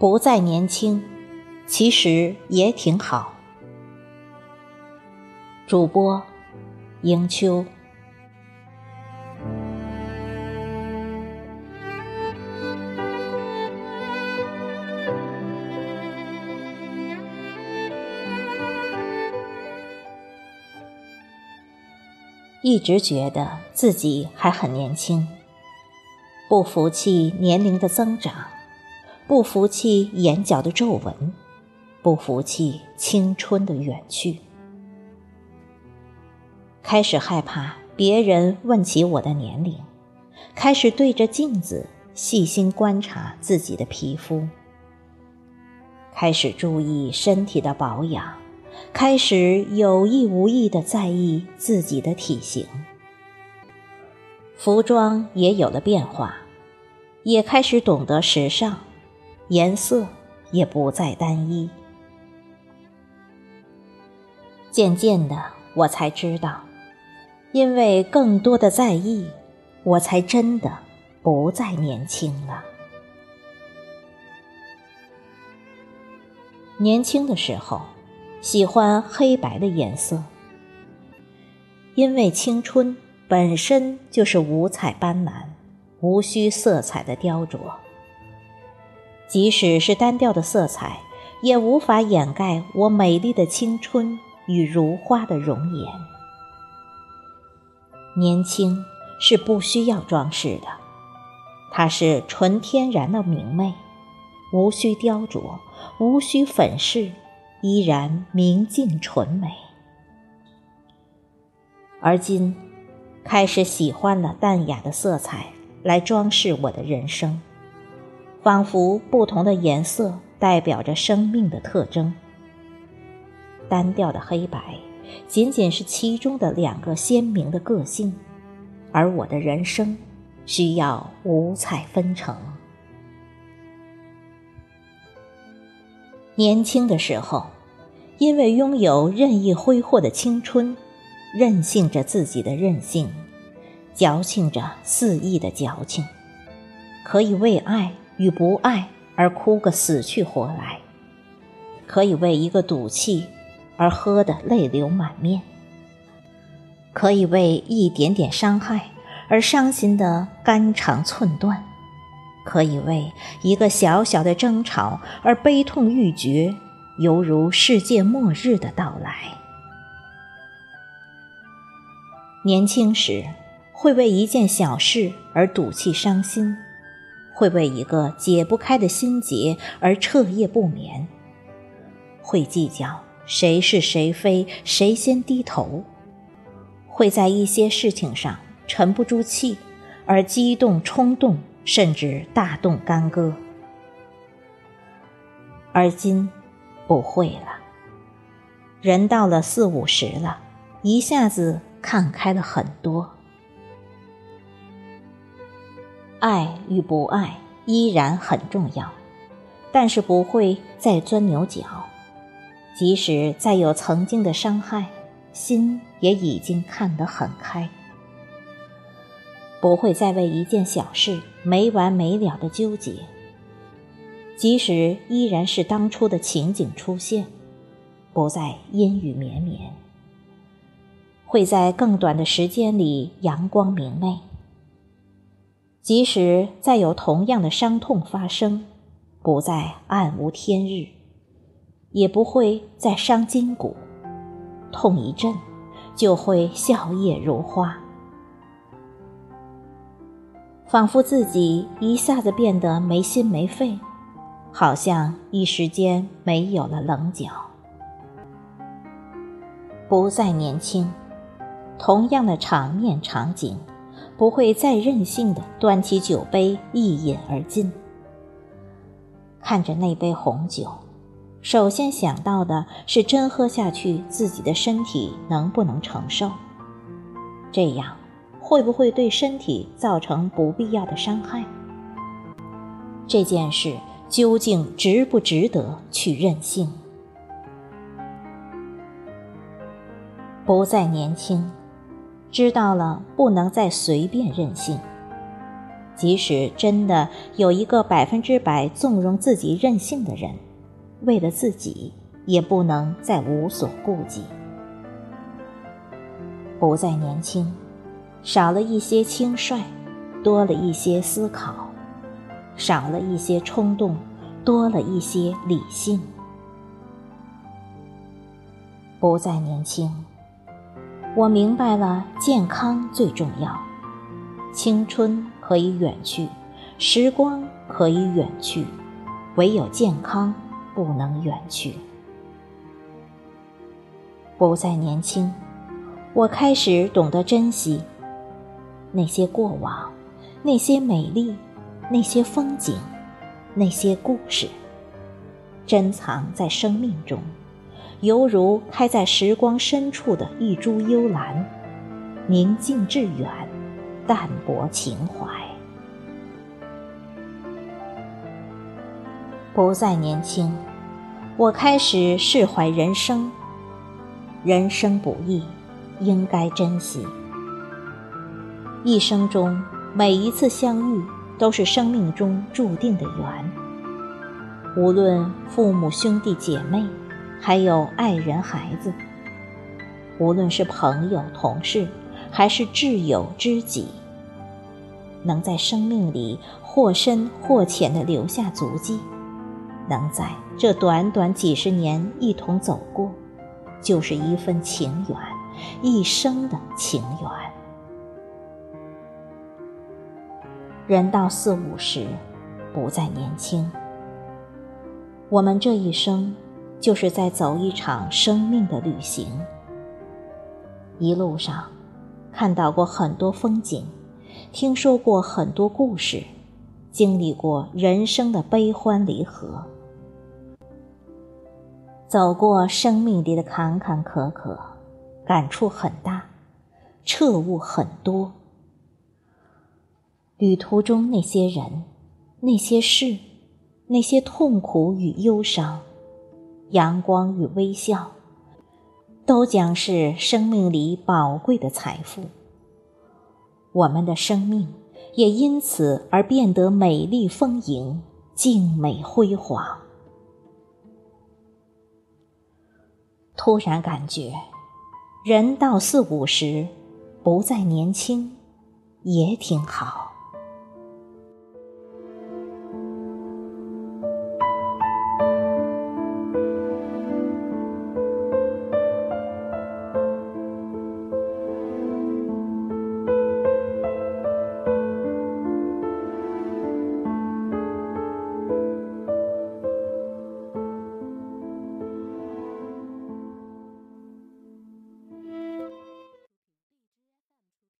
不再年轻，其实也挺好。主播，迎秋。一直觉得自己还很年轻，不服气年龄的增长，不服气眼角的皱纹，不服气青春的远去，开始害怕别人问起我的年龄，开始对着镜子细心观察自己的皮肤，开始注意身体的保养。开始有意无意的在意自己的体型，服装也有了变化，也开始懂得时尚，颜色也不再单一。渐渐的，我才知道，因为更多的在意，我才真的不再年轻了。年轻的时候。喜欢黑白的颜色，因为青春本身就是五彩斑斓、无需色彩的雕琢。即使是单调的色彩，也无法掩盖我美丽的青春与如花的容颜。年轻是不需要装饰的，它是纯天然的明媚，无需雕琢，无需粉饰。依然明净纯美，而今开始喜欢了淡雅的色彩来装饰我的人生，仿佛不同的颜色代表着生命的特征。单调的黑白仅仅是其中的两个鲜明的个性，而我的人生需要五彩纷呈。年轻的时候，因为拥有任意挥霍的青春，任性着自己的任性，矫情着肆意的矫情，可以为爱与不爱而哭个死去活来，可以为一个赌气而喝得泪流满面，可以为一点点伤害而伤心的肝肠寸断。可以为一个小小的争吵而悲痛欲绝，犹如世界末日的到来。年轻时，会为一件小事而赌气伤心，会为一个解不开的心结而彻夜不眠，会计较谁是谁非，谁先低头，会在一些事情上沉不住气而激动冲动。甚至大动干戈，而今不会了。人到了四五十了，一下子看开了很多。爱与不爱依然很重要，但是不会再钻牛角。即使再有曾经的伤害，心也已经看得很开。不会再为一件小事没完没了的纠结，即使依然是当初的情景出现，不再阴雨绵绵。会在更短的时间里阳光明媚。即使再有同样的伤痛发生，不再暗无天日，也不会再伤筋骨，痛一阵就会笑靥如花。仿佛自己一下子变得没心没肺，好像一时间没有了棱角。不再年轻，同样的场面场景，不会再任性的端起酒杯一饮而尽。看着那杯红酒，首先想到的是真喝下去，自己的身体能不能承受？这样。会不会对身体造成不必要的伤害？这件事究竟值不值得去任性？不再年轻，知道了不能再随便任性。即使真的有一个百分之百纵容自己任性的人，为了自己，也不能再无所顾忌。不再年轻，少了一些轻率，多了一些思考；少了一些冲动，多了一些理性。不再年轻，我明白了，健康最重要。青春可以远去，时光可以远去，唯有健康不能远去。不再年轻，我开始懂得珍惜那些过往，那些美丽，那些风景，那些故事，珍藏在生命中。犹如开在时光深处的一株幽兰，宁静致远，淡泊情怀。不再年轻，我开始释怀人生。人生不易，应该珍惜。一生中每一次相遇，都是生命中注定的缘。无论父母、兄弟姐妹。还有爱人、孩子，无论是朋友、同事，还是挚友、知己，能在生命里或深或浅的留下足迹，能在这短短几十年一同走过，就是一份情缘，一生的情缘。人到四五十，不再年轻。我们这一生。就是在走一场生命的旅行，一路上看到过很多风景，听说过很多故事，经历过人生的悲欢离合，走过生命里的坎坎坷坷，感触很大，彻悟很多。旅途中那些人、那些事、那些痛苦与忧伤。阳光与微笑，都将是生命里宝贵的财富。我们的生命也因此而变得美丽丰盈、静美辉煌。突然感觉，人到四五十，不再年轻，也挺好。